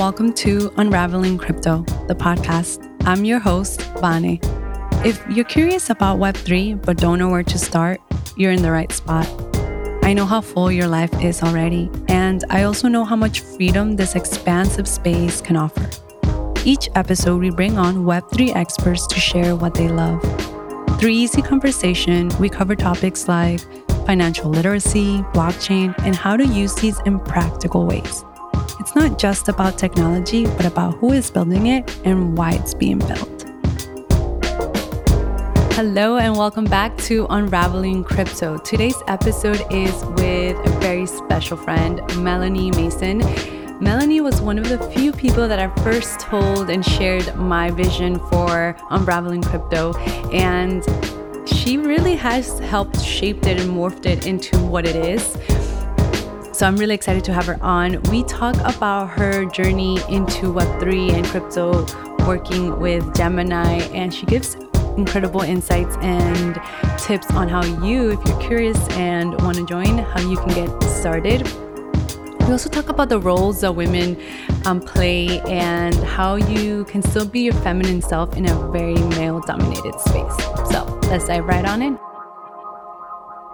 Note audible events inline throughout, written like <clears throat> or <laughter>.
welcome to Unraveling Crypto, the podcast. I'm your host, Vane. If you're curious about Web3 but don't know where to start, you're in the right spot. I know how full your life is already, and I also know how much freedom this expansive space can offer. Each episode, we bring on Web3 experts to share what they love. Through easy conversation, we cover topics like financial literacy, blockchain, and how to use these in practical ways. It's not just about technology, but about who is building it and why it's being built. Hello, and welcome back to Unraveling Crypto. Today's episode is with a very special friend, Melanie Mason. Melanie was one of the few people that I first told and shared my vision for Unraveling Crypto. And she really has helped shape it and morphed it into what it is. So I'm really excited to have her on. We talk about her journey into Web3 and crypto, working with Gemini, and she gives incredible insights and tips on how you, if you're curious and want to join, how you can get started. We also talk about the roles that women um, play and how you can still be your feminine self in a very male dominated space. So let's dive right on in.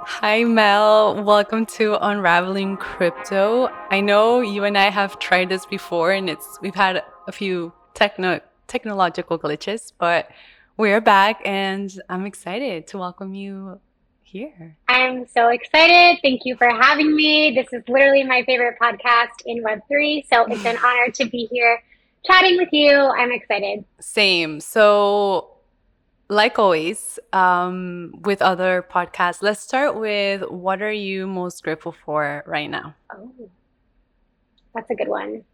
Hi, Mel. Welcome to Unraveling Crypto. I know you and I have tried this before, and it's we've had a few techno technological glitches, but we're back, and I'm excited to welcome you here. I'm so excited. Thank you for having me. This is literally my favorite podcast in Web3, so it's an <laughs> honor to be here chatting with you. I'm excited. Same. So like always, um, with other podcasts, let's start with what are you most grateful for right now? Oh, that's a good one.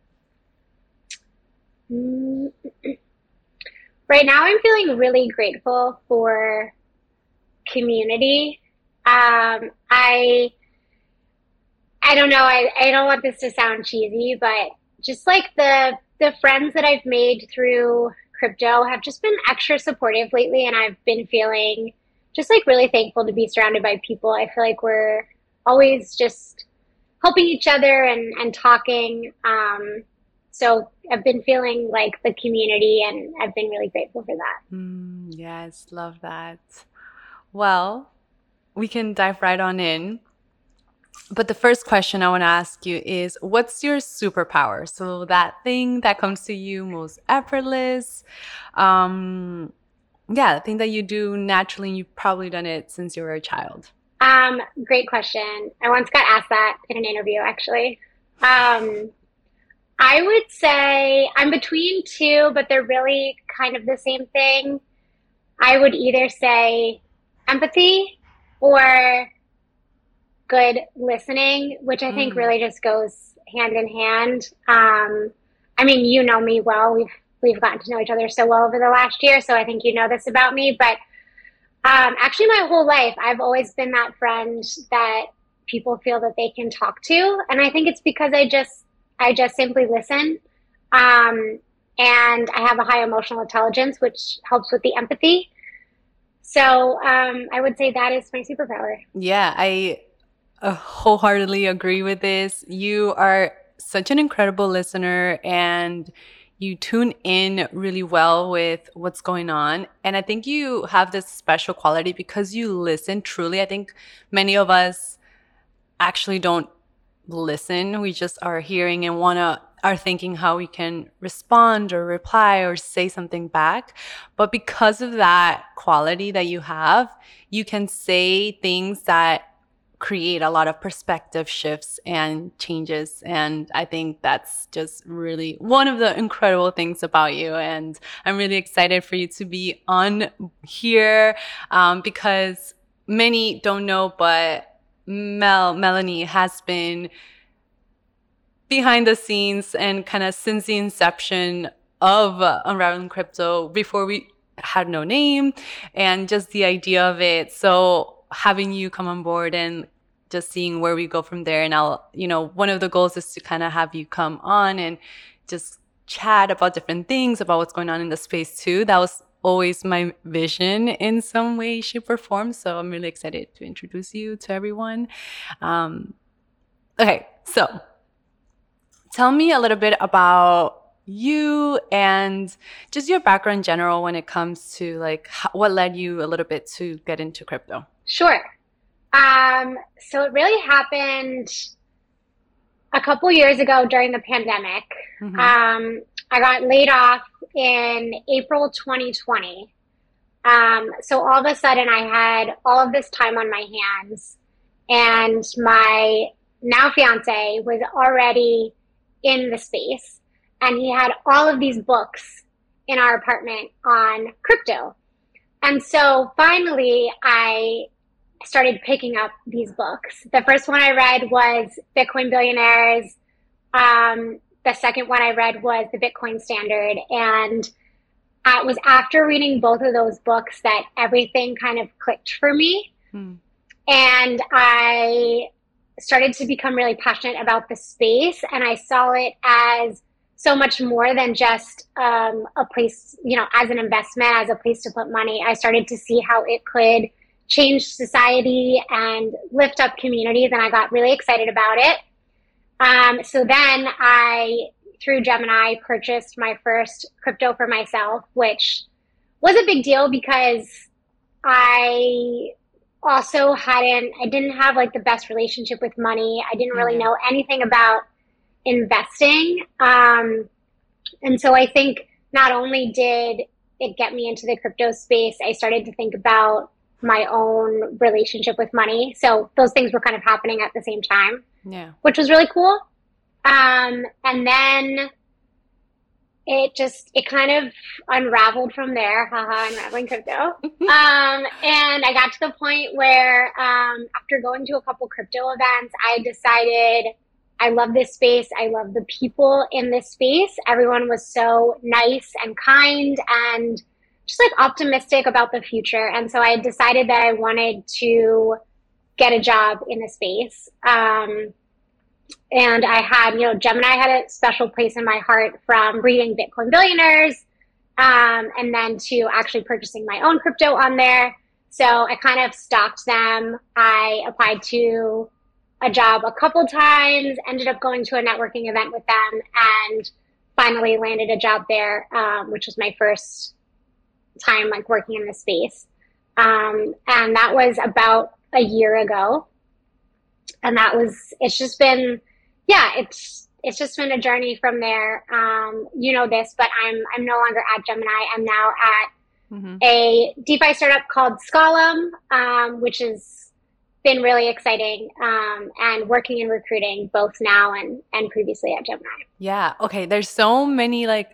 Mm, <clears throat> right now, I'm feeling really grateful for community. Um, I I don't know. I, I don't want this to sound cheesy, but just like the the friends that I've made through crypto have just been extra supportive lately. And I've been feeling just like really thankful to be surrounded by people. I feel like we're always just helping each other and, and talking. Um, so I've been feeling like the community and I've been really grateful for that. Mm, yes, love that. Well, we can dive right on in. But the first question I want to ask you is what's your superpower? So that thing that comes to you most effortless. Um yeah, the thing that you do naturally and you've probably done it since you were a child. Um, great question. I once got asked that in an interview actually. Um I would say I'm between two, but they're really kind of the same thing. I would either say empathy or good listening, which I think mm. really just goes hand in hand. Um, I mean, you know me well. We've we've gotten to know each other so well over the last year, so I think you know this about me. But um, actually, my whole life, I've always been that friend that people feel that they can talk to, and I think it's because I just I just simply listen. Um, and I have a high emotional intelligence, which helps with the empathy. So um, I would say that is my superpower. Yeah, I uh, wholeheartedly agree with this. You are such an incredible listener and you tune in really well with what's going on. And I think you have this special quality because you listen truly. I think many of us actually don't listen. We just are hearing and want to are thinking how we can respond or reply or say something back. But because of that quality that you have, you can say things that create a lot of perspective shifts and changes. And I think that's just really one of the incredible things about you. And I'm really excited for you to be on here um, because many don't know, but Mel, Melanie has been behind the scenes and kind of since the inception of Unraveling Crypto before we had no name and just the idea of it. So having you come on board and just seeing where we go from there. And I'll, you know, one of the goals is to kind of have you come on and just chat about different things, about what's going on in the space too. That was always my vision in some way, shape, or form. So I'm really excited to introduce you to everyone. Um, okay, so tell me a little bit about you and just your background in general when it comes to like what led you a little bit to get into crypto. Sure. Um, so it really happened a couple years ago during the pandemic. Mm-hmm. Um, I got laid off in April 2020. Um, so all of a sudden, I had all of this time on my hands, and my now fiance was already in the space, and he had all of these books in our apartment on crypto. And so finally, I started picking up these books. The first one I read was Bitcoin Billionaires. Um, the second one I read was The Bitcoin Standard. And it was after reading both of those books that everything kind of clicked for me. Hmm. And I started to become really passionate about the space. And I saw it as so much more than just um, a place, you know, as an investment, as a place to put money. I started to see how it could change society and lift up communities, and I got really excited about it. Um, so then I, through Gemini, purchased my first crypto for myself, which was a big deal because I also hadn't, I didn't have like the best relationship with money. I didn't really mm-hmm. know anything about investing. Um, and so I think not only did it get me into the crypto space, I started to think about my own relationship with money. So those things were kind of happening at the same time. Yeah. Which was really cool. Um, and then it just it kind of unraveled from there. Haha, unraveling crypto. <laughs> um, and I got to the point where um, after going to a couple crypto events, I decided I love this space. I love the people in this space. Everyone was so nice and kind and just like optimistic about the future. And so I decided that I wanted to get a job in the space. Um, and I had, you know, Gemini had a special place in my heart from reading Bitcoin Billionaires um, and then to actually purchasing my own crypto on there. So I kind of stalked them. I applied to a job a couple times, ended up going to a networking event with them, and finally landed a job there, um, which was my first time like working in the space. Um, and that was about a year ago. And that was, it's just been, yeah, it's, it's just been a journey from there. Um, you know this, but I'm, I'm no longer at Gemini. I'm now at mm-hmm. a DeFi startup called Skolem, um, which has been really exciting. Um, and working in recruiting both now and, and previously at Gemini. Yeah. Okay. There's so many like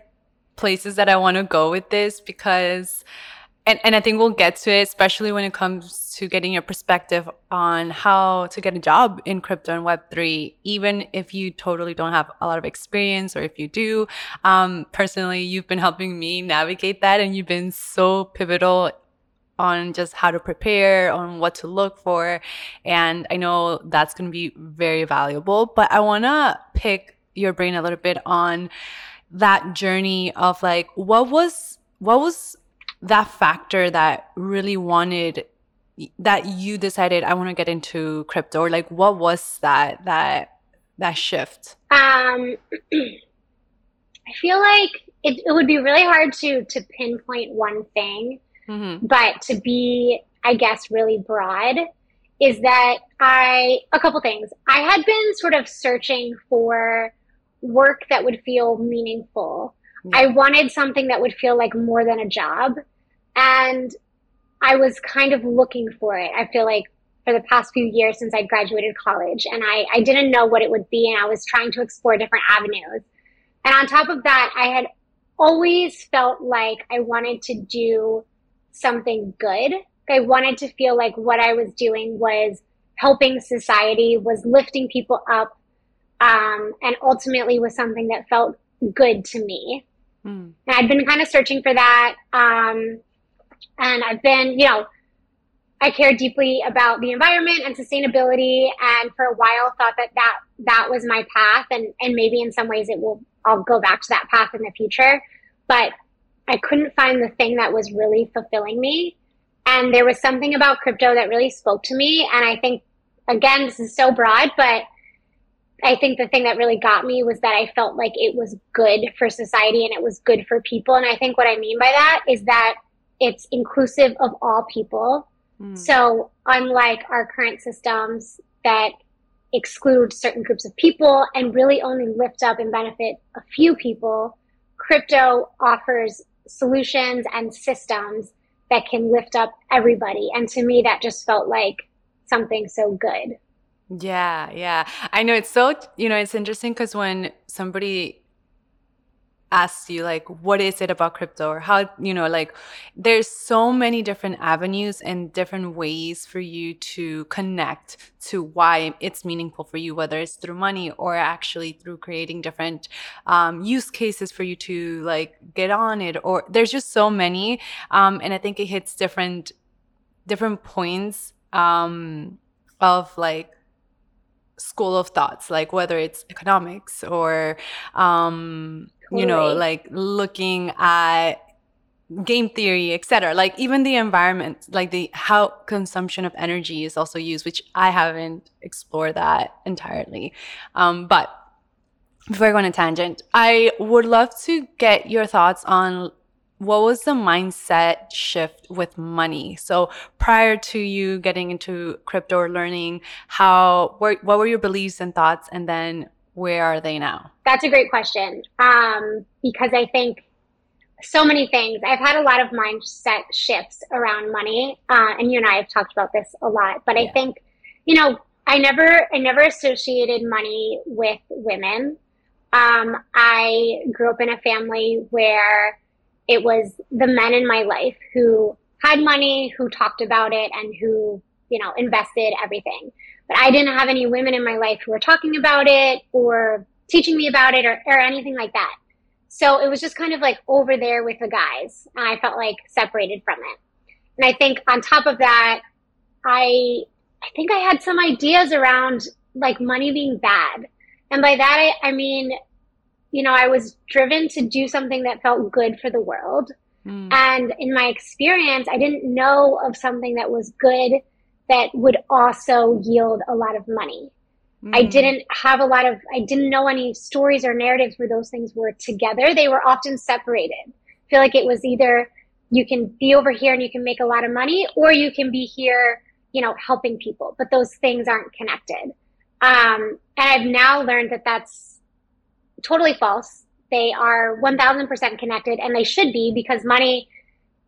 places that I want to go with this because and, and I think we'll get to it, especially when it comes to getting your perspective on how to get a job in crypto and Web3, even if you totally don't have a lot of experience or if you do. Um, personally, you've been helping me navigate that and you've been so pivotal on just how to prepare, on what to look for. And I know that's going to be very valuable, but I want to pick your brain a little bit on that journey of like what was what was that factor that really wanted that you decided I want to get into crypto or like what was that that that shift? Um <clears throat> I feel like it, it would be really hard to to pinpoint one thing, mm-hmm. but to be I guess really broad is that I a couple things. I had been sort of searching for work that would feel meaningful. Yeah. I wanted something that would feel like more than a job. And I was kind of looking for it. I feel like for the past few years since I graduated college and I, I didn't know what it would be and I was trying to explore different avenues. And on top of that, I had always felt like I wanted to do something good. I wanted to feel like what I was doing was helping society, was lifting people up, um, and ultimately was something that felt good to me. Mm. And I'd been kind of searching for that. Um, and I've been, you know, I care deeply about the environment and sustainability, and for a while thought that that that was my path, and and maybe in some ways it will. I'll go back to that path in the future, but I couldn't find the thing that was really fulfilling me. And there was something about crypto that really spoke to me. And I think, again, this is so broad, but I think the thing that really got me was that I felt like it was good for society and it was good for people. And I think what I mean by that is that it's inclusive of all people. Mm. So, unlike our current systems that exclude certain groups of people and really only lift up and benefit a few people, crypto offers solutions and systems that can lift up everybody. And to me, that just felt like something so good. Yeah, yeah. I know it's so, you know, it's interesting because when somebody asks you like what is it about crypto or how you know like there's so many different avenues and different ways for you to connect to why it's meaningful for you whether it's through money or actually through creating different um, use cases for you to like get on it or there's just so many um, and i think it hits different different points um, of like school of thoughts like whether it's economics or um you know like looking at game theory etc like even the environment like the how consumption of energy is also used which i haven't explored that entirely. Um but before i go on a tangent i would love to get your thoughts on what was the mindset shift with money? So prior to you getting into crypto or learning, how what were your beliefs and thoughts, and then where are they now? That's a great question um, because I think so many things. I've had a lot of mindset shifts around money, uh, and you and I have talked about this a lot. But yeah. I think you know I never I never associated money with women. Um, I grew up in a family where it was the men in my life who had money, who talked about it, and who, you know, invested everything. But I didn't have any women in my life who were talking about it or teaching me about it or, or anything like that. So it was just kind of like over there with the guys. And I felt like separated from it. And I think on top of that, I I think I had some ideas around like money being bad. And by that I, I mean you know, I was driven to do something that felt good for the world. Mm. And in my experience, I didn't know of something that was good that would also yield a lot of money. Mm. I didn't have a lot of, I didn't know any stories or narratives where those things were together. They were often separated. I feel like it was either you can be over here and you can make a lot of money, or you can be here, you know, helping people, but those things aren't connected. Um, and I've now learned that that's totally false. They are 1000% connected and they should be because money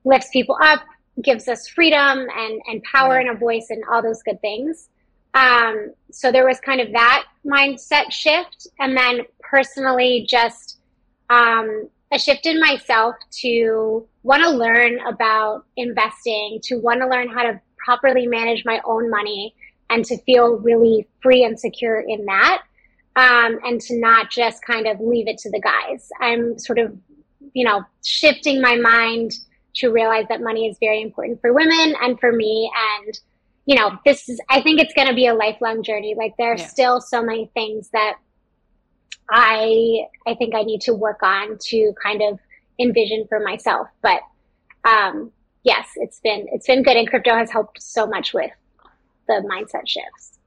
lifts people up, gives us freedom and, and power and a voice and all those good things. Um, so there was kind of that mindset shift. And then personally, just um, a shift in myself to want to learn about investing, to want to learn how to properly manage my own money, and to feel really free and secure in that um, and to not just kind of leave it to the guys. I'm sort of, you know, shifting my mind to realize that money is very important for women and for me. And, you know, this is, I think it's going to be a lifelong journey. Like there are yeah. still so many things that I, I think I need to work on to kind of envision for myself. But, um, yes, it's been, it's been good. And crypto has helped so much with the mindset shifts.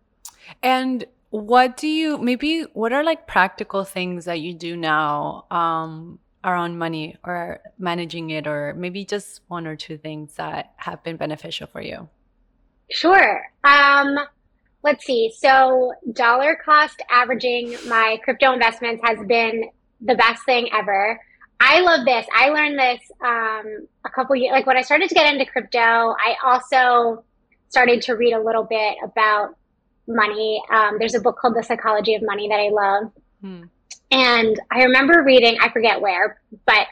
And what do you maybe what are like practical things that you do now um around money or managing it or maybe just one or two things that have been beneficial for you? Sure. Um let's see. So dollar cost averaging my crypto investments has been the best thing ever. I love this. I learned this um a couple years like when i started to get into crypto i also started to read a little bit about money. Um, there's a book called The Psychology of Money that I love. Hmm. And I remember reading, I forget where, but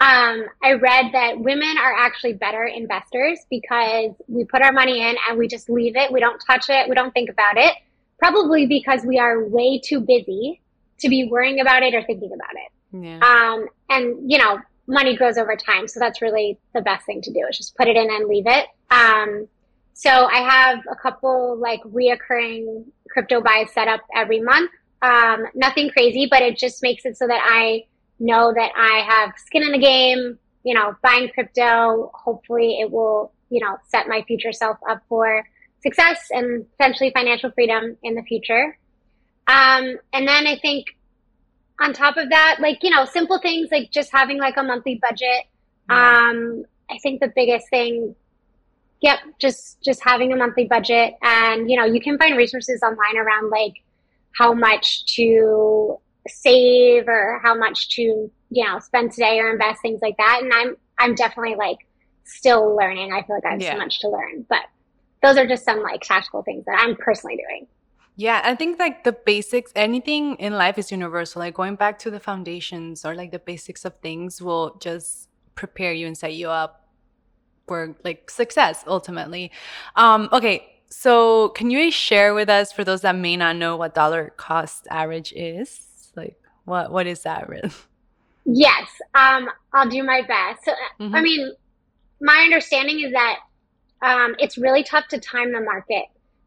um, I read that women are actually better investors because we put our money in and we just leave it. We don't touch it. We don't think about it. Probably because we are way too busy to be worrying about it or thinking about it. Yeah. Um, and, you know, money grows over time. So that's really the best thing to do is just put it in and leave it. Um, so I have a couple like reoccurring crypto buys set up every month. Um, nothing crazy, but it just makes it so that I know that I have skin in the game, you know, buying crypto. Hopefully it will, you know, set my future self up for success and potentially financial freedom in the future. Um, and then I think on top of that, like, you know, simple things like just having like a monthly budget. Um, I think the biggest thing, yep, just just having a monthly budget and you know, you can find resources online around like how much to save or how much to, you know, spend today or invest, things like that. And I'm I'm definitely like still learning. I feel like I have yeah. so much to learn. But those are just some like tactical things that I'm personally doing. Yeah, I think like the basics, anything in life is universal. Like going back to the foundations or like the basics of things will just prepare you and set you up for like success ultimately. Um, okay, so can you share with us for those that may not know what dollar cost average is? Like what what is that really? Yes, um, I'll do my best. So, mm-hmm. I mean, my understanding is that um, it's really tough to time the market.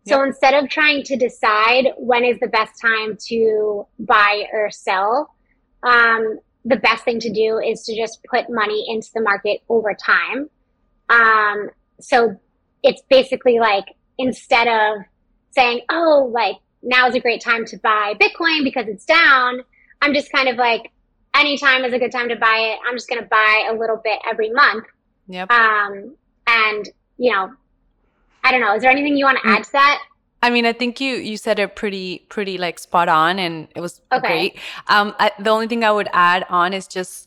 So yep. instead of trying to decide when is the best time to buy or sell, um, the best thing to do is to just put money into the market over time. Um, so it's basically like instead of saying, oh, like now is a great time to buy Bitcoin because it's down, I'm just kind of like, anytime is a good time to buy it. I'm just going to buy a little bit every month. Yep. Um, and, you know, I don't know. Is there anything you want to add to that? I mean, I think you you said it pretty pretty like spot on, and it was okay. great. Um, I, the only thing I would add on is just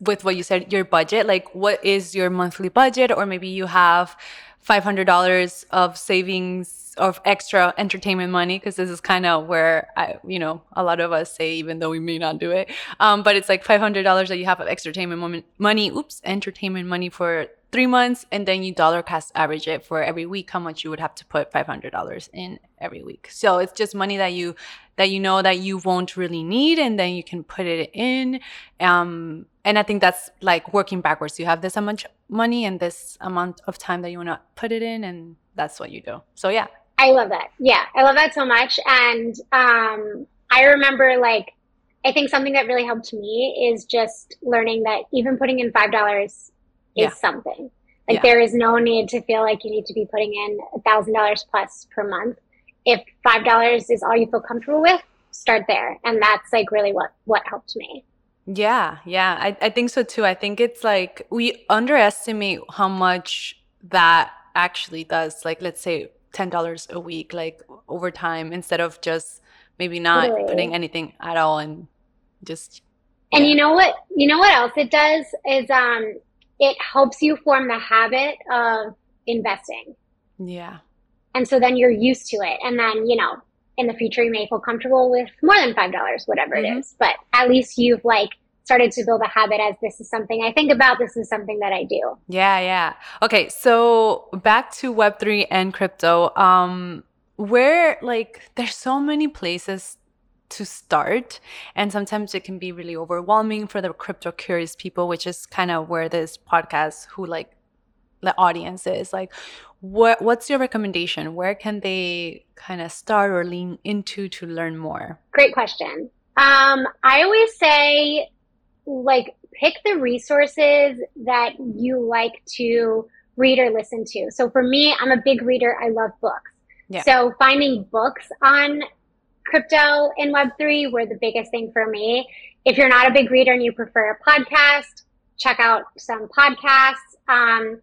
with what you said, your budget. Like, what is your monthly budget, or maybe you have five hundred dollars of savings of extra entertainment money because this is kind of where I, you know, a lot of us say, even though we may not do it, um, but it's like five hundred dollars that you have of extra entertainment money. Oops, entertainment money for three months, and then you dollar cost average it for every week how much you would have to put five hundred dollars in every week. So it's just money that you that you know that you won't really need, and then you can put it in. Um, and I think that's like working backwards. You have this much money and this amount of time that you want to put it in, and that's what you do. So yeah, I love that. Yeah, I love that so much. And um, I remember like, I think something that really helped me is just learning that even putting in $5 is yeah. something. Like yeah. there is no need to feel like you need to be putting in a thousand dollars plus per month. If five dollars is all you feel comfortable with, start there. And that's like really what what helped me. Yeah, yeah. I, I think so too. I think it's like we underestimate how much that actually does. Like let's say $10 a week like over time instead of just maybe not putting anything at all and just yeah. and you know what you know what else it does is um it helps you form the habit of investing yeah and so then you're used to it and then you know in the future you may feel comfortable with more than five dollars whatever mm-hmm. it is but at least you've like started to build a habit as this is something I think about, this is something that I do. Yeah, yeah. Okay, so back to Web3 and crypto. Um, where, like, there's so many places to start and sometimes it can be really overwhelming for the crypto curious people which is kind of where this podcast who like the audience is like what what's your recommendation where can they kind of start or lean into to learn more great question um, i always say like pick the resources that you like to read or listen to. So for me, I'm a big reader. I love books. Yeah. So finding books on crypto and Web3 were the biggest thing for me. If you're not a big reader and you prefer a podcast, check out some podcasts. Um,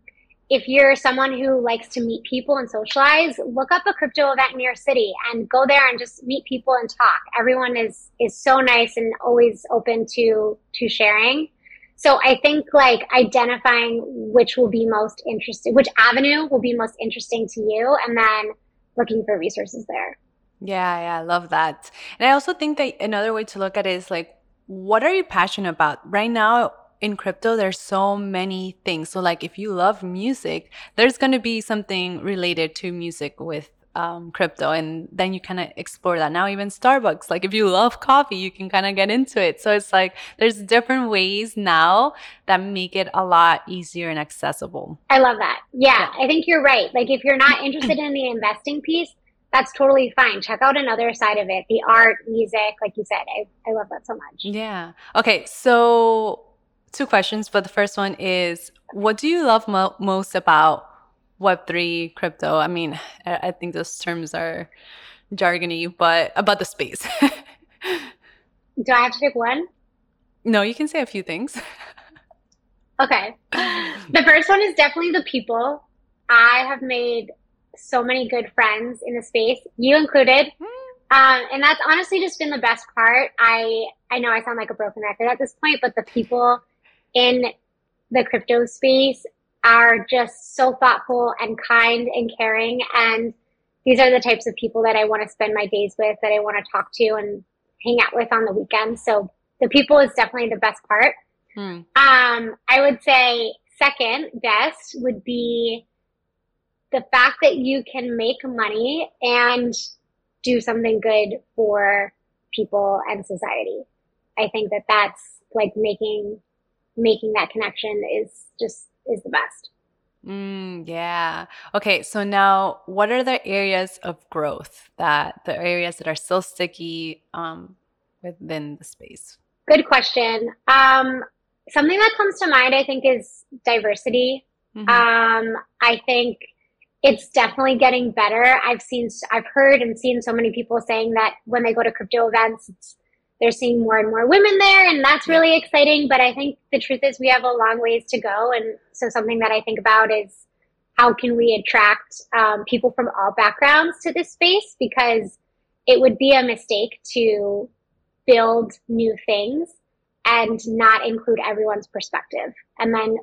if you're someone who likes to meet people and socialize, look up a crypto event in your city and go there and just meet people and talk. Everyone is is so nice and always open to to sharing. So I think like identifying which will be most interesting, which avenue will be most interesting to you, and then looking for resources there. Yeah, yeah, I love that. And I also think that another way to look at it is like, what are you passionate about? Right now, in crypto there's so many things so like if you love music there's going to be something related to music with um, crypto and then you kind of explore that now even starbucks like if you love coffee you can kind of get into it so it's like there's different ways now that make it a lot easier and accessible i love that yeah, yeah. i think you're right like if you're not <clears throat> interested in the investing piece that's totally fine. Check out another side of it, the art, music, like you said. I, I love that so much. Yeah. Okay. So two questions, but the first one is what do you love mo- most about Web3 crypto? I mean, I think those terms are jargony, but about the space. <laughs> Do I have to pick one? No, you can say a few things. <laughs> okay. The first one is definitely the people. I have made so many good friends in the space, you included. Hmm. Um, and that's honestly just been the best part. I I know I sound like a broken record at this point, but the people in the crypto space are just so thoughtful and kind and caring. And these are the types of people that I want to spend my days with, that I want to talk to and hang out with on the weekends. So the people is definitely the best part. Hmm. Um, I would say second best would be the fact that you can make money and do something good for people and society. I think that that's like making making that connection is just is the best. Mm, yeah. Okay. So now, what are the areas of growth that the areas that are still sticky um, within the space? Good question. Um, something that comes to mind, I think, is diversity. Mm-hmm. Um, I think it's definitely getting better. I've seen, I've heard and seen so many people saying that when they go to crypto events, they're seeing more and more women there, and that's really exciting. But I think the truth is we have a long ways to go, and so something that I think about is how can we attract um, people from all backgrounds to this space because it would be a mistake to build new things and not include everyone's perspective, and then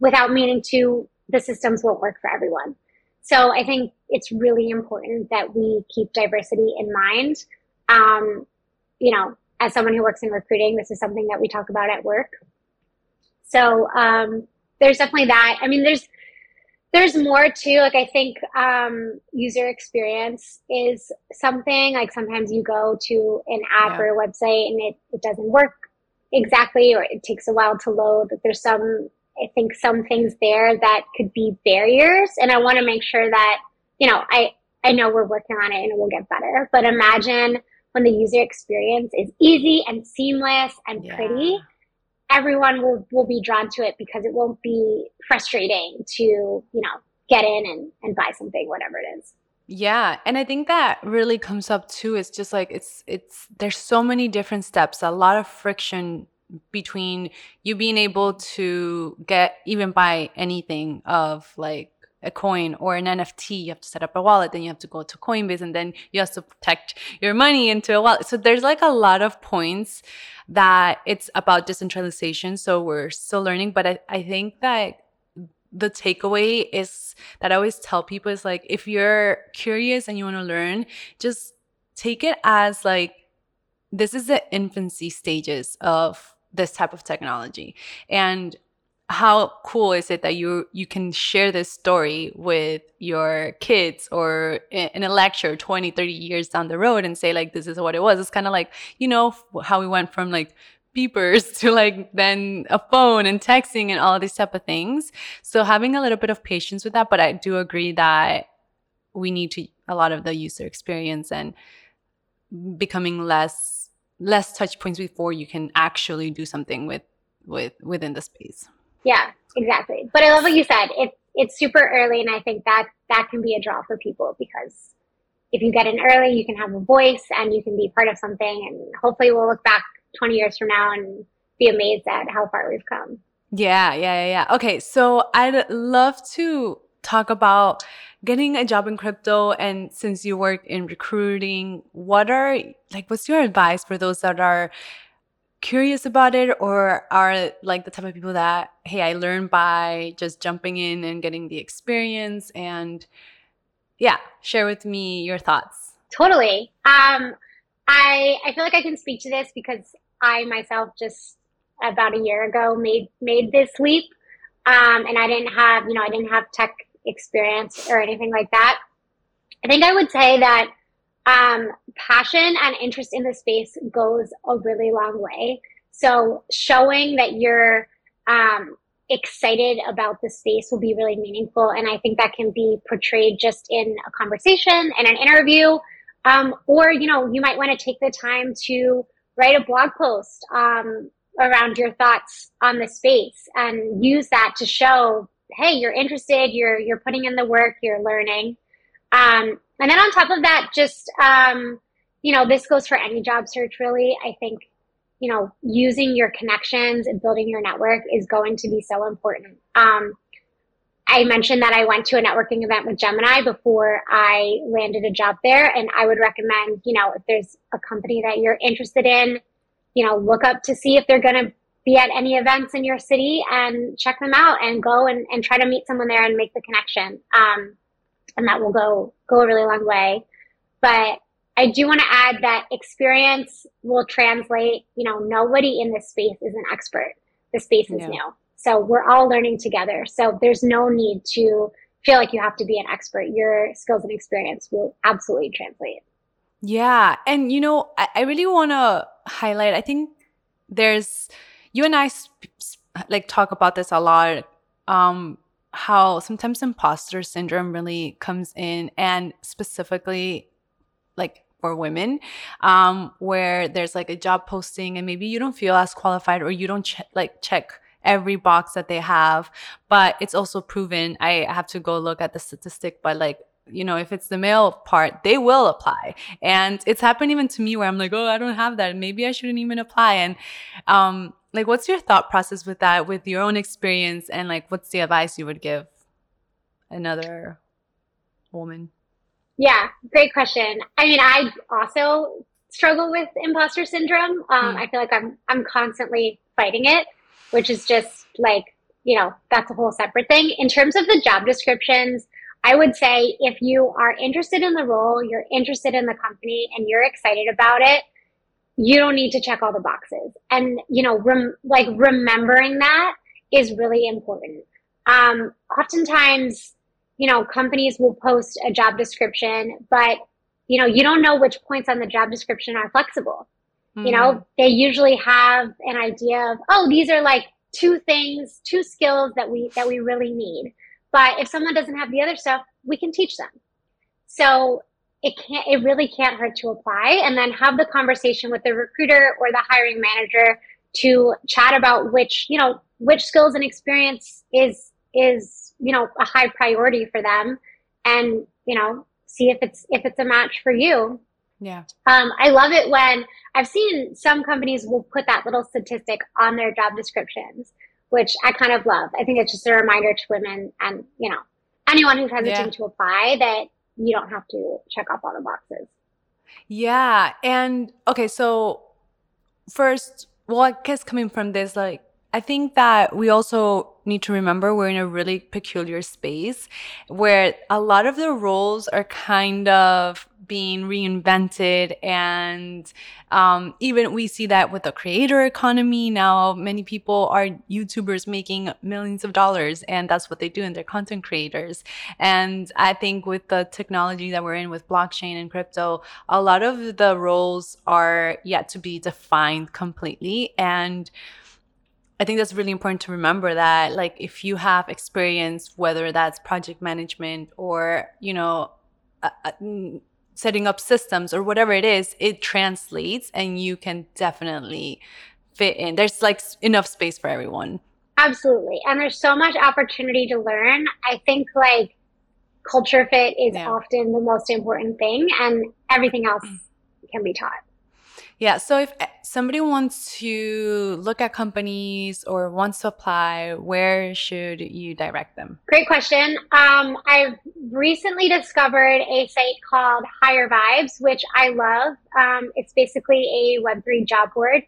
without meaning to, the systems won't work for everyone. So I think it's really important that we keep diversity in mind. Um, you know, as someone who works in recruiting, this is something that we talk about at work. So um, there's definitely that. I mean, there's there's more too. Like I think um, user experience is something. Like sometimes you go to an app yeah. or a website and it, it doesn't work exactly, or it takes a while to load. There's some I think some things there that could be barriers. And I want to make sure that, you know, I, I know we're working on it and it will get better, but imagine when the user experience is easy and seamless and yeah. pretty, everyone will, will be drawn to it because it won't be frustrating to, you know, get in and, and buy something, whatever it is. Yeah, and I think that really comes up too. It's just like it's it's there's so many different steps, a lot of friction between you being able to get even buy anything of like a coin or an NFT, you have to set up a wallet, then you have to go to Coinbase, and then you have to protect your money into a wallet. So there's like a lot of points that it's about decentralization. So we're still learning, but I, I think that the takeaway is that I always tell people is like if you're curious and you want to learn, just take it as like this is the infancy stages of this type of technology and how cool is it that you you can share this story with your kids or in a lecture 20 30 years down the road and say like this is what it was. It's kind of like you know how we went from like beepers <laughs> to like then a phone and texting and all these type of things. So having a little bit of patience with that but i do agree that we need to a lot of the user experience and becoming less less touch points before you can actually do something with with within the space yeah exactly. But i love what you said. It, it's super early and i think that that can be a draw for people because if you get in early you can have a voice and you can be part of something and hopefully we'll look back 20 years from now and be amazed at how far we've come. Yeah yeah yeah, yeah. okay so i'd love to talk about getting a job in crypto and since you work in recruiting what are like what's your advice for those that are curious about it or are like the type of people that hey i learned by just jumping in and getting the experience and yeah share with me your thoughts. Totally. Um i i feel like i can speak to this because i myself just about a year ago made made this leap. Um and i didn't have you know i didn't have tech experience or anything like that. I think I would say that um, passion and interest in the space goes a really long way. So showing that you're um, excited about the space will be really meaningful. And I think that can be portrayed just in a conversation and an interview. Um, or, you know, you might want to take the time to write a blog post um, around your thoughts on the space and use that to show hey, you're interested, you're you're putting in the work, you're learning. Um, and then on top of that, just, um, you know, this goes for any job search really. I think, you know, using your connections and building your network is going to be so important. Um, I mentioned that I went to a networking event with Gemini before I landed a job there. And I would recommend, you know, if there's a company that you're interested in, you know, look up to see if they're going to be at any events in your city and check them out and go and, and try to meet someone there and make the connection. Um, and that will go, go a really long way. But I do want to add that experience will translate, you know, nobody in this space is an expert. The space is yeah. new. So we're all learning together. So there's no need to feel like you have to be an expert. Your skills and experience will absolutely translate. Yeah. And, you know, I, I really want to highlight, I think there's, you and I sp- like talk about this a lot. Um, how sometimes imposter syndrome really comes in and specifically like for women um, where there's like a job posting and maybe you don't feel as qualified or you don't ch- like check every box that they have. But it's also proven, I have to go look at the statistic, but like, you know, if it's the male part, they will apply. And it's happened even to me where I'm like, oh, I don't have that. Maybe I shouldn't even apply. And um, like, what's your thought process with that, with your own experience? And like, what's the advice you would give another woman? Yeah, great question. I mean, I also struggle with imposter syndrome. Um, mm. I feel like I'm I'm constantly fighting it which is just like, you know, that's a whole separate thing. In terms of the job descriptions, I would say if you are interested in the role, you're interested in the company, and you're excited about it, you don't need to check all the boxes. And, you know, rem- like remembering that is really important. Um, oftentimes, you know, companies will post a job description, but, you know, you don't know which points on the job description are flexible. Mm-hmm. You know, mm. they usually have an idea of, oh, these are like two things, two skills that we that we really need. But if someone doesn't have the other stuff, we can teach them. So it can't it really can't hurt to apply and then have the conversation with the recruiter or the hiring manager to chat about which, you know, which skills and experience is is, you know, a high priority for them and, you know, see if it's if it's a match for you. Yeah. Um, I love it when I've seen some companies will put that little statistic on their job descriptions, which I kind of love. I think it's just a reminder to women and, you know, anyone who's hesitant yeah. to apply that you don't have to check off all the boxes. Yeah. And okay, so first, well, I guess coming from this, like, I think that we also need to remember we're in a really peculiar space where a lot of the roles are kind of being reinvented. And um, even we see that with the creator economy. Now many people are youtubers making millions of dollars and that's what they do and they're content creators. And i think with the technology that we're in with blockchain and crypto a lot of the roles are yet to be defined completely. And I think that's really important to remember that like if you have experience whether that's project management or you know setting up systems or whatever it is, it translates and you can definitely fit in. There's like enough space for everyone. Absolutely. And there's so much opportunity to learn. I think like culture fit is yeah. often the most important thing and everything else mm. can be taught. Yeah. So if somebody wants to look at companies or wants to apply, where should you direct them? Great question. Um, I've recently discovered a site called Hire Vibes, which I love. Um, it's basically a Web3 job board.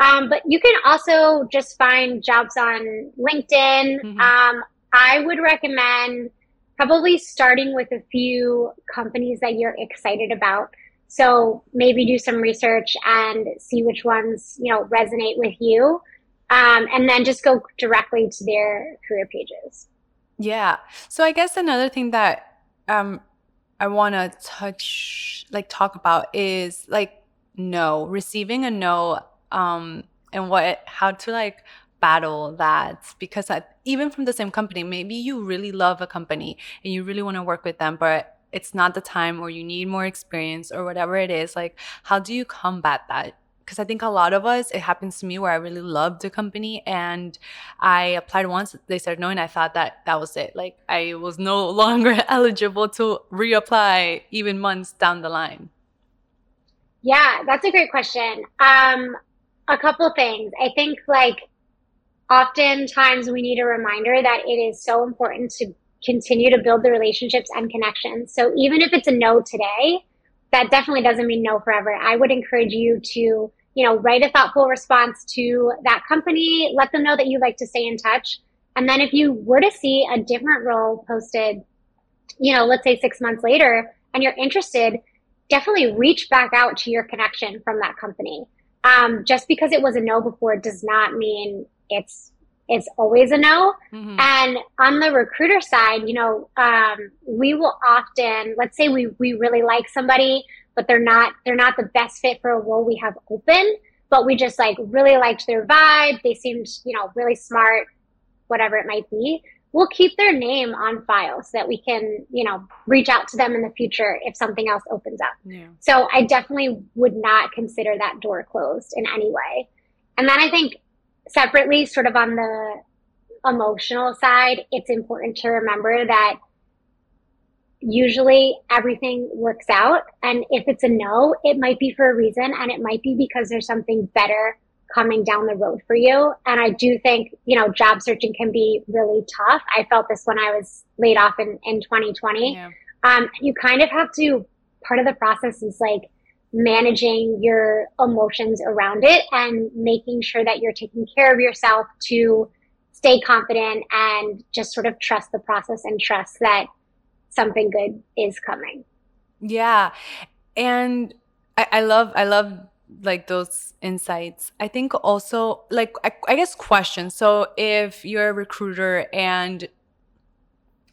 Um, but you can also just find jobs on LinkedIn. Mm-hmm. Um, I would recommend probably starting with a few companies that you're excited about. So maybe do some research and see which ones, you know, resonate with you. Um, and then just go directly to their career pages. Yeah. So I guess another thing that um, I want to touch, like talk about is like no, receiving a no, um, and what, how to like battle that because I, even from the same company, maybe you really love a company and you really want to work with them, but it's not the time or you need more experience or whatever it is like how do you combat that because I think a lot of us, it happens to me where I really loved the company and I applied once, they said no, and I thought that that was it. Like I was no <laughs> longer eligible to reapply even months down the line. Yeah, that's a great question. Um, a couple things. I think like oftentimes we need a reminder that it is so important to continue to build the relationships and connections. So even if it's a no today, that definitely doesn't mean no forever. I would encourage you to, you know, write a thoughtful response to that company, let them know that you like to stay in touch. And then if you were to see a different role posted, you know, let's say six months later and you're interested, definitely reach back out to your connection from that company. Um, just because it was a no before does not mean it's it's always a no. Mm-hmm. And on the recruiter side, you know, um, we will often, let's say we, we really like somebody, but they're not, they're not the best fit for a role we have open, but we just like really liked their vibe. They seemed, you know, really smart, whatever it might be. We'll keep their name on file so that we can, you know, reach out to them in the future if something else opens up. Yeah. So I definitely would not consider that door closed in any way. And then I think separately, sort of on the emotional side, it's important to remember that usually everything works out. And if it's a no, it might be for a reason and it might be because there's something better coming down the road for you. And I do think, you know, job searching can be really tough. I felt this when I was laid off in, in 2020. Yeah. Um, you kind of have to, part of the process is like managing your emotions around it and making sure that you're taking care of yourself to stay confident and just sort of trust the process and trust that something good is coming. Yeah. And I, I love, I love like those insights. I think also like, I, I guess questions. So if you're a recruiter and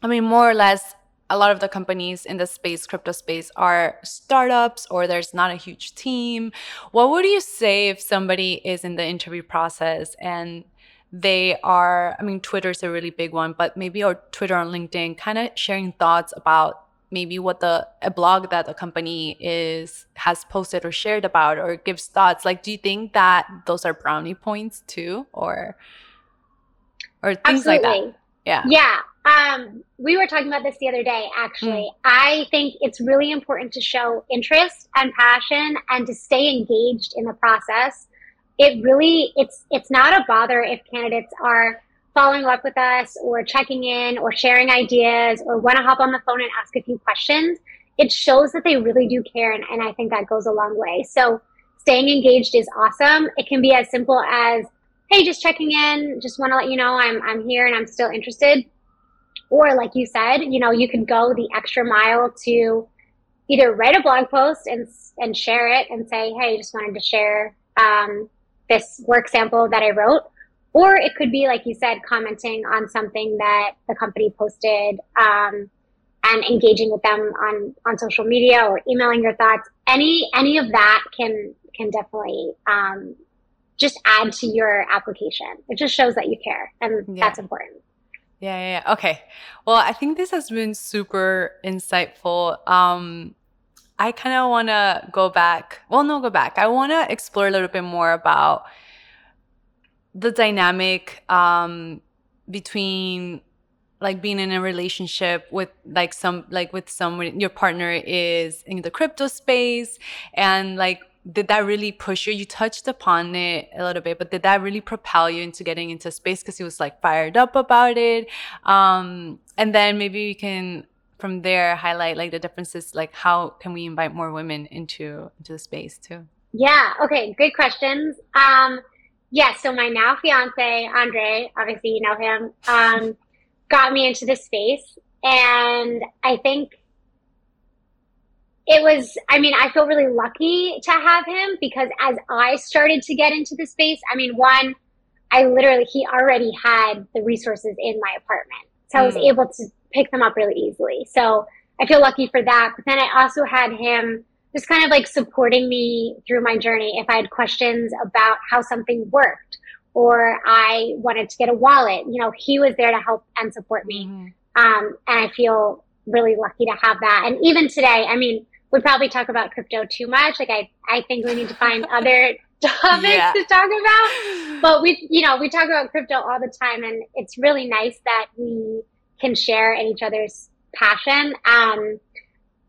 I mean, more or less a lot of the companies in the space, crypto space, are startups or there's not a huge team. What would you say if somebody is in the interview process and they are, I mean, Twitter's a really big one, but maybe or Twitter on LinkedIn, kind of sharing thoughts about maybe what the a blog that the company is has posted or shared about or gives thoughts like do you think that those are brownie points too or or things Absolutely. like that yeah yeah um, we were talking about this the other day, actually. Mm. I think it's really important to show interest and passion and to stay engaged in the process. It really, it's, it's not a bother if candidates are following up with us or checking in or sharing ideas or want to hop on the phone and ask a few questions. It shows that they really do care. And, and I think that goes a long way. So staying engaged is awesome. It can be as simple as, Hey, just checking in. Just want to let you know I'm, I'm here and I'm still interested or like you said, you know, you can go the extra mile to either write a blog post and and share it and say, hey, I just wanted to share um, this work sample that I wrote. Or it could be, like you said, commenting on something that the company posted um, and engaging with them on, on social media or emailing your thoughts. Any any of that can can definitely um, just add to your application. It just shows that you care, and yeah. that's important. Yeah, yeah. Okay. Well, I think this has been super insightful. Um, I kind of want to go back. Well, no, go back. I want to explore a little bit more about the dynamic um, between like being in a relationship with like some like with someone your partner is in the crypto space and like did that really push you? You touched upon it a little bit, but did that really propel you into getting into space because he was like fired up about it? Um, and then maybe we can from there highlight like the differences, like how can we invite more women into into the space too? Yeah. Okay. Good questions. Um, yeah. So my now fiance Andre, obviously you know him, um, got me into the space, and I think it was i mean i feel really lucky to have him because as i started to get into the space i mean one i literally he already had the resources in my apartment so mm. i was hmm. able to pick them up really easily so i feel lucky for that but then i also had him just kind of like supporting me through my journey if i had questions about how something worked or i wanted to get a wallet you know he was there to help and support me mm. um, and i feel really lucky to have that and even today i mean we probably talk about crypto too much. Like I, I think we need to find <laughs> other topics yeah. to talk about. <sighs> But we, you know, we talk about crypto all the time, and it's really nice that we can share in each other's passion. Um,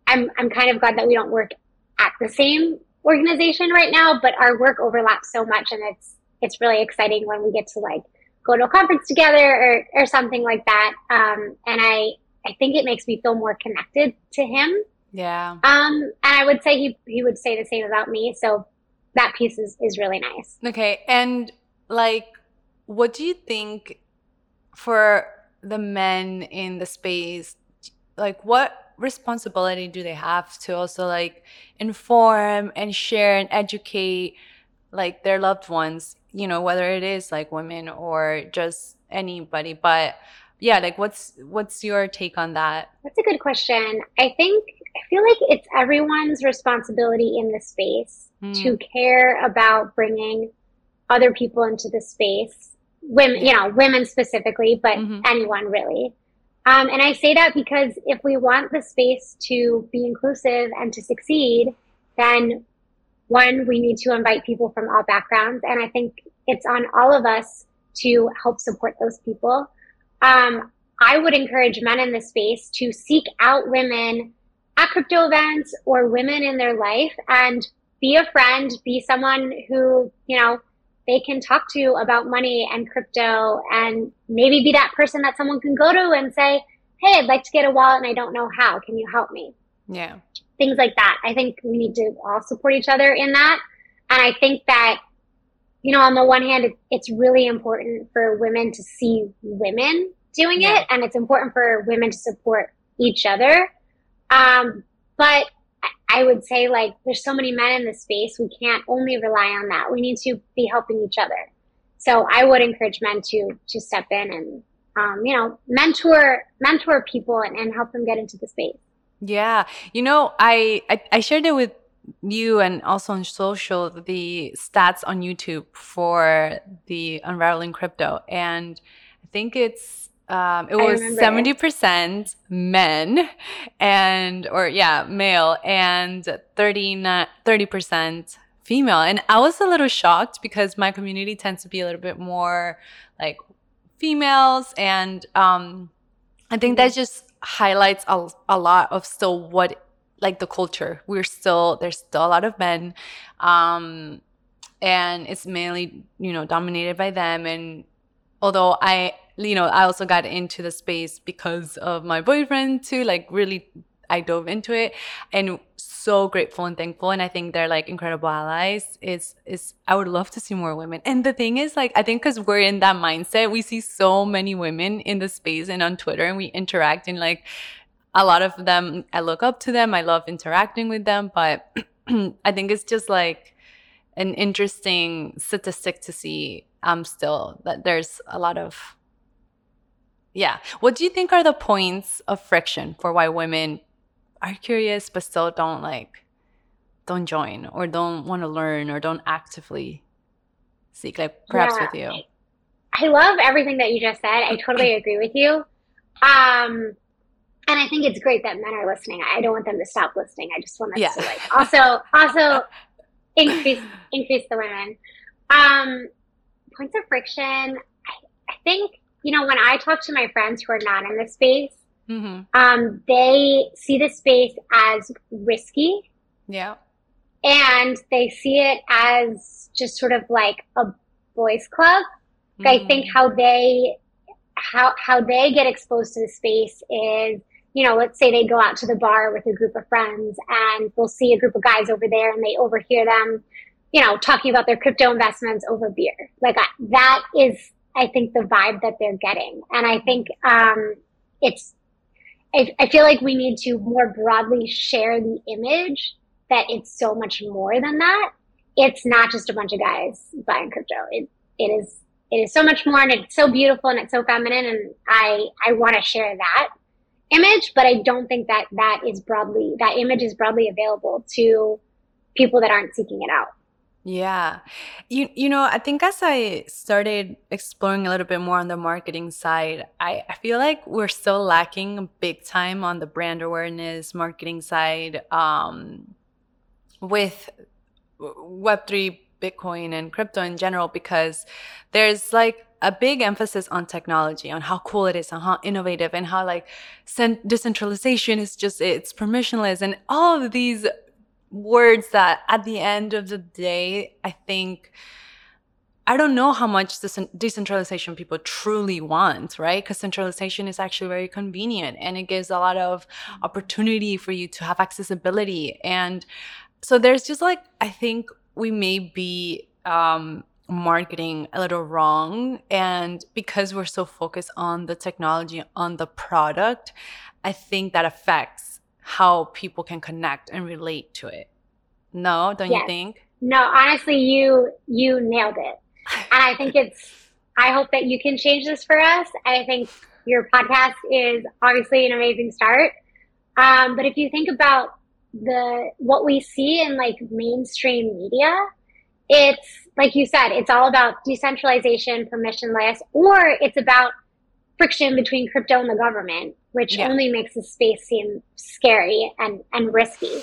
I'm I'm kind of glad that we don't work at the same organization right now, but our work overlaps so much, and it's it's really exciting when we get to like go to a conference together or or something like that. Um, and I I think it makes me feel more connected to him. Yeah. Um, and I would say he he would say the same about me. So that piece is is really nice. Okay, and like, what do you think for the men in the space? Like, what responsibility do they have to also like inform and share and educate like their loved ones you know whether it is like women or just anybody but yeah like what's what's your take on that that's a good question i think i feel like it's everyone's responsibility in the space mm. to care about bringing other people into the space women you know women specifically but mm-hmm. anyone really um, and I say that because if we want the space to be inclusive and to succeed, then one, we need to invite people from all backgrounds. And I think it's on all of us to help support those people. Um, I would encourage men in the space to seek out women at crypto events or women in their life and be a friend, be someone who, you know, they can talk to about money and crypto and maybe be that person that someone can go to and say, Hey, I'd like to get a wallet and I don't know how. Can you help me? Yeah. Things like that. I think we need to all support each other in that. And I think that, you know, on the one hand, it's really important for women to see women doing yeah. it. And it's important for women to support each other. Um, but I would say like there's so many men in the space, we can't only rely on that. We need to be helping each other. So I would encourage men to to step in and um, you know mentor mentor people and, and help them get into the space. Yeah, you know, I, I I shared it with you and also on social the stats on YouTube for the unraveling crypto, and I think it's um, it was 70% men and, or yeah, male and 30, 30% female. And I was a little shocked because my community tends to be a little bit more like females. And um, I think that just highlights a, a lot of still what like the culture. We're still, there's still a lot of men. Um, and it's mainly, you know, dominated by them. And although I you know, I also got into the space because of my boyfriend too. Like really, I dove into it and so grateful and thankful. And I think they're like incredible allies. Is is I would love to see more women. And the thing is, like, I think because we're in that mindset, we see so many women in the space and on Twitter, and we interact and like a lot of them. I look up to them. I love interacting with them, but <clears throat> I think it's just like an interesting statistic to see I'm um still that there's a lot of yeah. What do you think are the points of friction for why women are curious but still don't like don't join or don't want to learn or don't actively seek like perhaps yeah. with you? I love everything that you just said. I totally <clears throat> agree with you. Um and I think it's great that men are listening. I don't want them to stop listening. I just want us yeah. to like also also <laughs> increase increase the women. Um points of friction. I, I think you know, when I talk to my friends who are not in the space, mm-hmm. um, they see the space as risky. Yeah. And they see it as just sort of like a boys club. Mm-hmm. I think how they how how they get exposed to the space is, you know, let's say they go out to the bar with a group of friends and they'll see a group of guys over there and they overhear them, you know, talking about their crypto investments over beer. Like that is I think the vibe that they're getting. And I think um, it's, I, I feel like we need to more broadly share the image that it's so much more than that. It's not just a bunch of guys buying crypto. It, it is, it is so much more and it's so beautiful and it's so feminine. And I, I want to share that image, but I don't think that that is broadly, that image is broadly available to people that aren't seeking it out. Yeah. You you know, I think as I started exploring a little bit more on the marketing side, I, I feel like we're still lacking big time on the brand awareness marketing side um with web3 Bitcoin and crypto in general because there's like a big emphasis on technology, on how cool it is, on how innovative, and how like decentralization is just it's permissionless, and all of these words that at the end of the day, I think. I don't know how much decentralization people truly want, right? Because centralization is actually very convenient and it gives a lot of opportunity for you to have accessibility. And so there's just like, I think we may be um, marketing a little wrong. And because we're so focused on the technology, on the product, I think that affects how people can connect and relate to it. No, don't yes. you think? No, honestly, you you nailed it. And I think it's I hope that you can change this for us. I think your podcast is obviously an amazing start. Um, but if you think about the what we see in like mainstream media, it's like you said, it's all about decentralization, permissionless, or it's about friction between crypto and the government, which yeah. only makes the space seem scary and, and risky.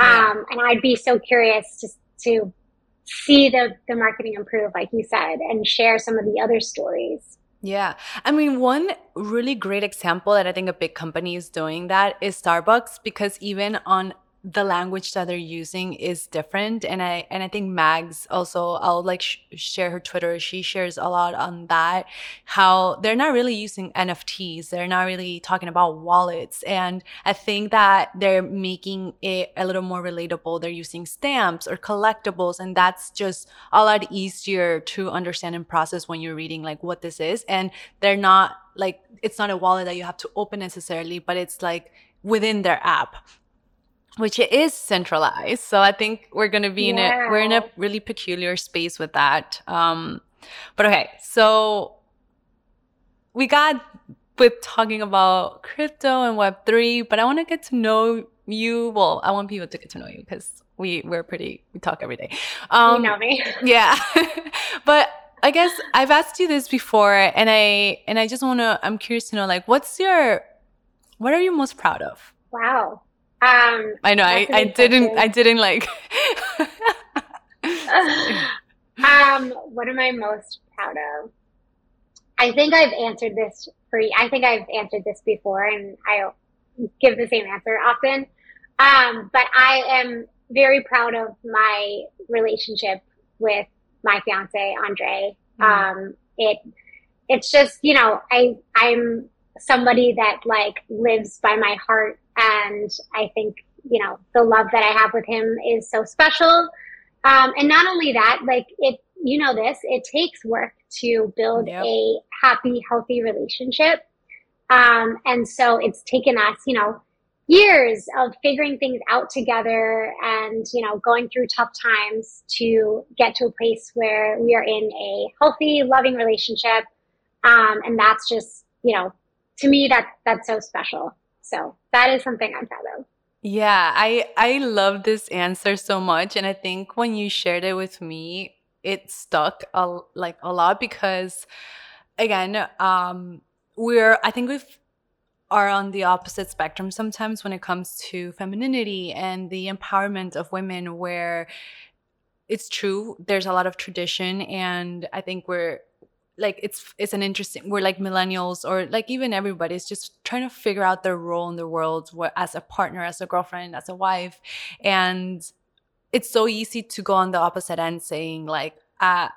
Yeah. Um, and I'd be so curious to, to see the, the marketing improve, like you said, and share some of the other stories. Yeah. I mean, one really great example that I think a big company is doing that is Starbucks because even on the language that they're using is different. And i and i think mags also i'll like sh- share her twitter. She shares a lot on that how they're not really using nfts they're not really talking about wallets. And i think that they're making it a little more relatable. They're using stamps or collectibles and that's just a lot easier to understand and process when you're reading like what this is. And they're not like it's not a wallet that you have to open necessarily but it's like within their app which it is centralized. So I think we're going to be in a we're in a really peculiar space with that. Um, but okay, so we got with talking about crypto and Web three, but I want to get to know you. Well, I want people to get to know you because we we're pretty we talk every day. Um, you know me, <laughs> yeah. <laughs> but I guess I've asked you this before, and I and I just want to. I'm curious to know, like, what's your what are you most proud of? Wow. Um, I know. I, I didn't. I didn't like. <laughs> um, what am I most proud of? I think I've answered this for. I think I've answered this before, and I give the same answer often. Um, but I am very proud of my relationship with my fiance Andre. Mm-hmm. Um, it it's just you know I I'm somebody that like lives by my heart and I think, you know, the love that I have with him is so special. Um, and not only that, like it, you know, this, it takes work to build yep. a happy, healthy relationship. Um, and so it's taken us, you know, years of figuring things out together and, you know, going through tough times to get to a place where we are in a healthy, loving relationship. Um, and that's just, you know, to me, that, that's so special. So that is something I'm proud of. Yeah, I I love this answer so much and I think when you shared it with me, it stuck a, like a lot because again, um we're I think we've are on the opposite spectrum sometimes when it comes to femininity and the empowerment of women where it's true there's a lot of tradition and I think we're like it's it's an interesting we're like millennials or like even everybody is just trying to figure out their role in the world as a partner as a girlfriend as a wife. And it's so easy to go on the opposite end saying like uh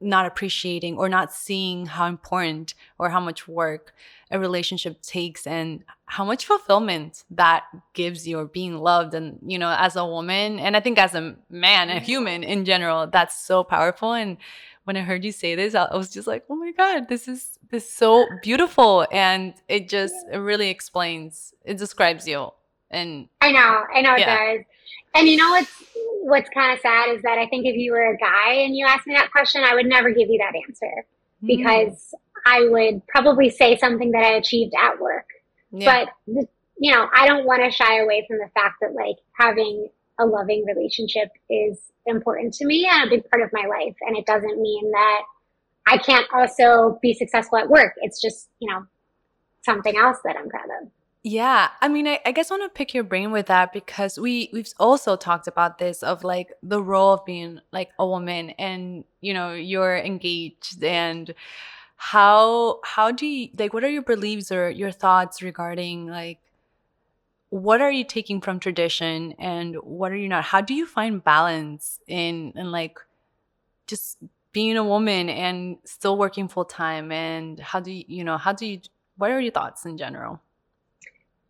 not appreciating or not seeing how important or how much work a relationship takes and how much fulfillment that gives you or being loved. And you know as a woman and i think as a man a human in general that's so powerful. And when I heard you say this, I was just like, oh my God, this is this is so beautiful. And it just it really explains, it describes you. And I know, I know yeah. it does. And you know what's what's kind of sad is that I think if you were a guy and you asked me that question, I would never give you that answer mm. because I would probably say something that I achieved at work. Yeah. But you know, I don't want to shy away from the fact that like having a loving relationship is important to me and a big part of my life. And it doesn't mean that I can't also be successful at work. It's just, you know, something else that I'm proud of. Yeah, I mean, I, I guess I want to pick your brain with that because we we've also talked about this of like the role of being like a woman and you know you're engaged and how how do you like what are your beliefs or your thoughts regarding like what are you taking from tradition and what are you not how do you find balance in in like just being a woman and still working full time and how do you you know how do you what are your thoughts in general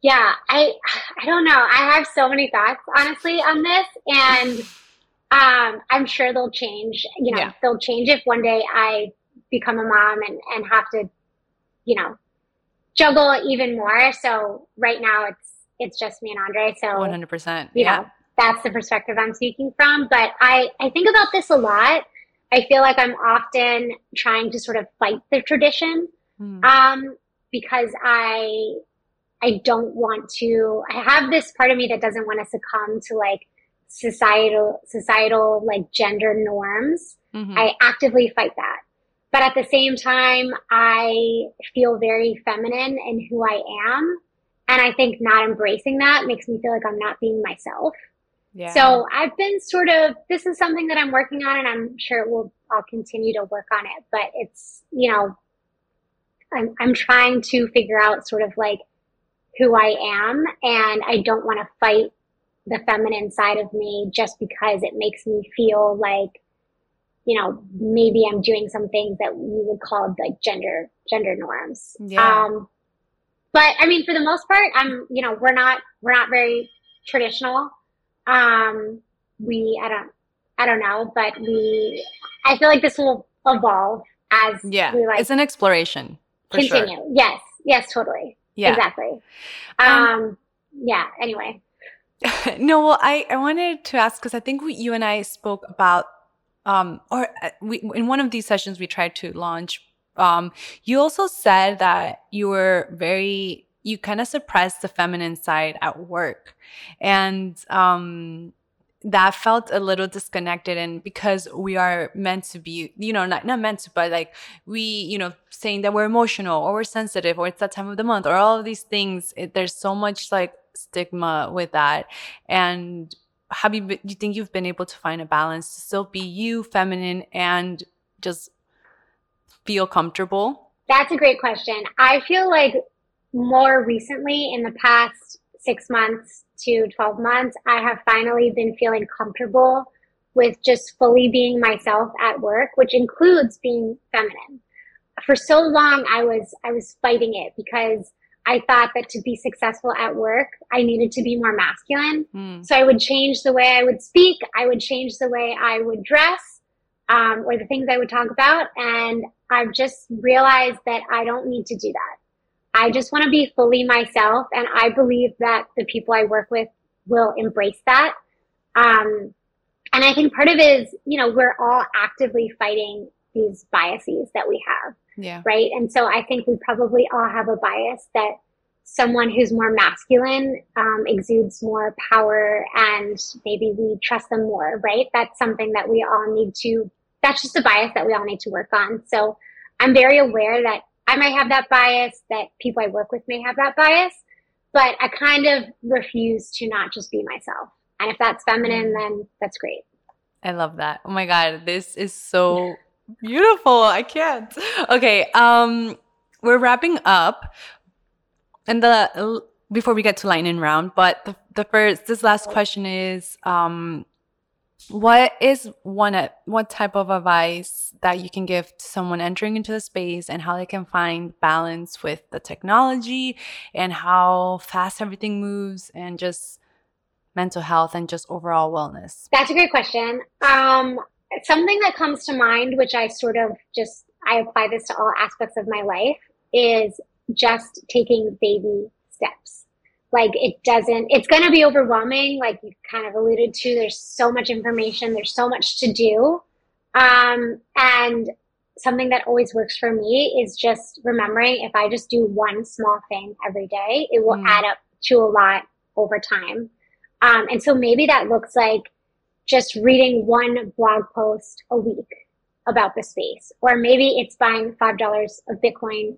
yeah, I <sighs> I don't know. I have so many thoughts honestly on this and um, I'm sure they'll change. You know, yeah. they'll change if one day I become a mom and, and have to, you know, juggle even more. So right now it's it's just me and Andre. So 100%. You yeah. know, that's the perspective I'm speaking from. But I, I think about this a lot. I feel like I'm often trying to sort of fight the tradition mm. um, because I I don't want to, I have this part of me that doesn't want to succumb to like societal, societal like gender norms. Mm-hmm. I actively fight that. But at the same time, I feel very feminine in who I am. And I think not embracing that makes me feel like I'm not being myself. Yeah. So I've been sort of, this is something that I'm working on and I'm sure it will, I'll continue to work on it. But it's, you know, I'm, I'm trying to figure out sort of like who I am and I don't want to fight the feminine side of me just because it makes me feel like you know maybe I'm doing some things that we would call like gender gender norms. Yeah. Um, but I mean, for the most part, I'm you know we're not we're not very traditional. Um, we I don't I don't know, but we I feel like this will evolve as yeah, we like it's an exploration. continue. Sure. Yes, yes, totally. Yeah. Exactly. Um, um yeah, anyway. <laughs> no, well, I, I wanted to ask because I think we, you and I spoke about, um, or uh, we, in one of these sessions we tried to launch. Um, you also said that you were very, you kind of suppressed the feminine side at work, and um, that felt a little disconnected and because we are meant to be you know not, not meant to but like we you know saying that we're emotional or we're sensitive or it's that time of the month or all of these things it, there's so much like stigma with that. And have you do you think you've been able to find a balance to still be you feminine and just feel comfortable that's a great question i feel like more recently in the past six months to 12 months, I have finally been feeling comfortable with just fully being myself at work, which includes being feminine. For so long, I was, I was fighting it because I thought that to be successful at work, I needed to be more masculine. Mm. So I would change the way I would speak. I would change the way I would dress, um, or the things I would talk about. And I've just realized that I don't need to do that. I just want to be fully myself. And I believe that the people I work with will embrace that. Um, and I think part of it is, you know, we're all actively fighting these biases that we have. Yeah. Right. And so I think we probably all have a bias that someone who's more masculine um, exudes more power and maybe we trust them more. Right. That's something that we all need to, that's just a bias that we all need to work on. So I'm very aware that I might have that bias, that people I work with may have that bias, but I kind of refuse to not just be myself. And if that's feminine, mm. then that's great. I love that. Oh my God, this is so beautiful. I can't. Okay, um, we're wrapping up. And the before we get to lightning round, but the, the first this last question is um what is one what type of advice that you can give to someone entering into the space and how they can find balance with the technology and how fast everything moves and just mental health and just overall wellness? That's a great question. Um, something that comes to mind, which I sort of just I apply this to all aspects of my life, is just taking baby steps like it doesn't it's going to be overwhelming like you kind of alluded to there's so much information there's so much to do. Um, and something that always works for me is just remembering if i just do one small thing every day it will mm. add up to a lot over time. Um, and so maybe that looks like just reading one blog post a week about the space or maybe it's buying five dollars of bitcoin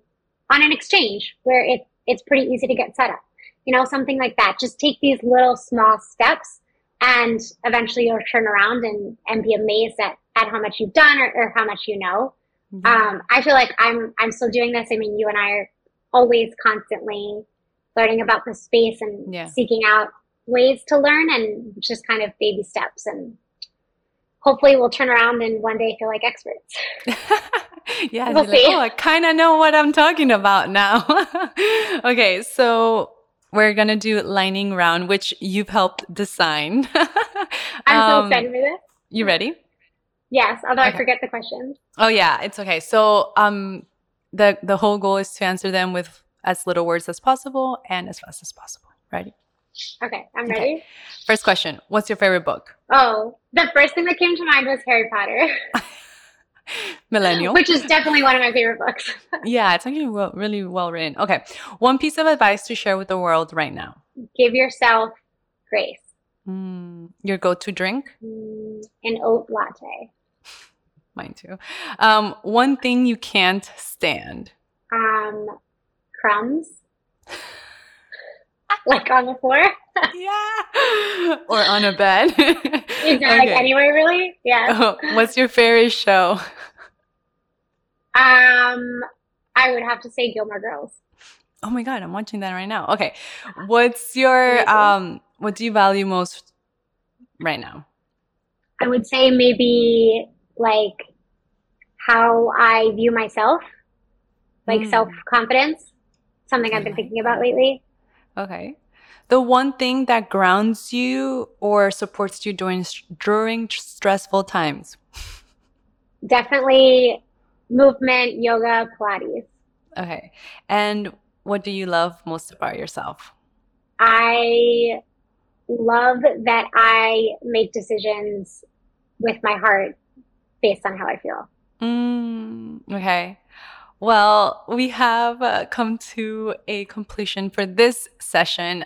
on an exchange where it, it's pretty easy to get set up you know, something like that. Just take these little small steps and eventually you'll turn around and, and be amazed at, at how much you've done or, or how much you know. Yeah. Um, I feel like I'm, I'm still doing this. I mean, you and I are always constantly learning about the space and yeah. seeking out ways to learn and just kind of baby steps and hopefully we'll turn around and one day feel like experts. <laughs> yeah, we'll like, oh, I kind of know what I'm talking about now. <laughs> okay, so we're gonna do lining round, which you've helped design. <laughs> I'm um, so excited for this. You ready? Yes, although okay. I forget the questions. Oh yeah, it's okay. So um, the the whole goal is to answer them with as little words as possible and as fast as possible. Ready? Okay, I'm ready. Okay. First question: What's your favorite book? Oh, the first thing that came to mind was Harry Potter. <laughs> <laughs> Millennial. Which is definitely one of my favorite books. <laughs> yeah, it's actually well, really well written. Okay. One piece of advice to share with the world right now give yourself grace. Mm, your go to drink? Mm, an oat latte. <laughs> Mine too. Um, one thing you can't stand? Um, crumbs. like on the floor. yeah. Or on a bed. exactly. Okay. Like anywhere really? Yeah. Oh, what's your favorite show? Um, I would have to say Gilmore Girls. Oh my god, I'm watching that right now. Okay. What's your um what do you value most right now? I would say maybe like how I view myself, like mm. self confidence, something I've been thinking about lately. Okay. The one thing that grounds you or supports you during during stressful times. Definitely movement, yoga, Pilates. Okay. And what do you love most about yourself? I love that I make decisions with my heart based on how I feel. Mm, okay. Well, we have uh, come to a completion for this session.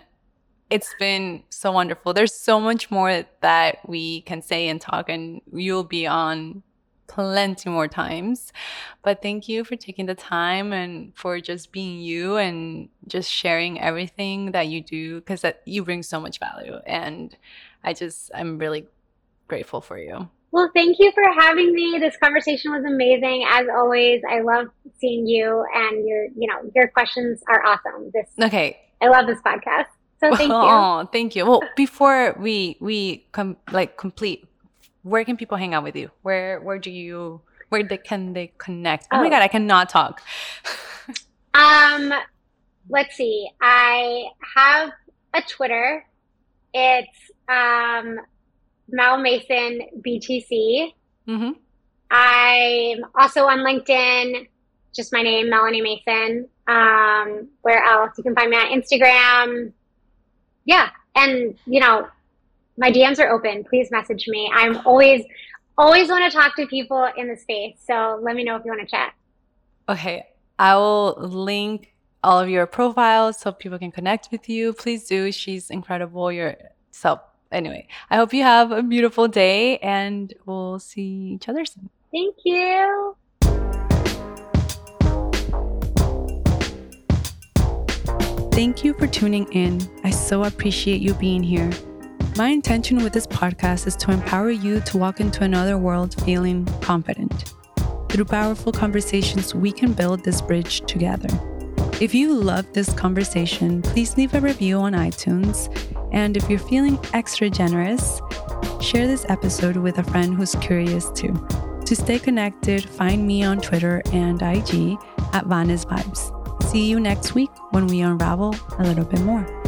It's been so wonderful. There's so much more that we can say and talk, and you'll be on plenty more times. But thank you for taking the time and for just being you and just sharing everything that you do because that you bring so much value. And I just, I'm really grateful for you. Well, thank you for having me. This conversation was amazing. As always, I love seeing you and your, you know, your questions are awesome. This Okay. I love this podcast. So thank you. <laughs> Oh, thank you. Well, before we we come like complete, where can people hang out with you? Where where do you where they, can they connect? Oh, oh my god, I cannot talk. <laughs> um, let's see. I have a Twitter. It's um Mel Mason BTC. Mm-hmm. I'm also on LinkedIn, just my name, Melanie Mason. Um, where else? You can find me on Instagram. Yeah. And, you know, my DMs are open. Please message me. I'm always, always want to talk to people in the space. So let me know if you want to chat. Okay. I will link all of your profiles so people can connect with you. Please do. She's incredible. You're so anyway, I hope you have a beautiful day and we'll see each other soon. Thank you. Thank you for tuning in. I so appreciate you being here. My intention with this podcast is to empower you to walk into another world feeling confident. Through powerful conversations, we can build this bridge together. If you love this conversation, please leave a review on iTunes and if you're feeling extra generous, share this episode with a friend who's curious too. To stay connected, find me on Twitter and IG at Vanes Vibes. See you next week when we unravel a little bit more.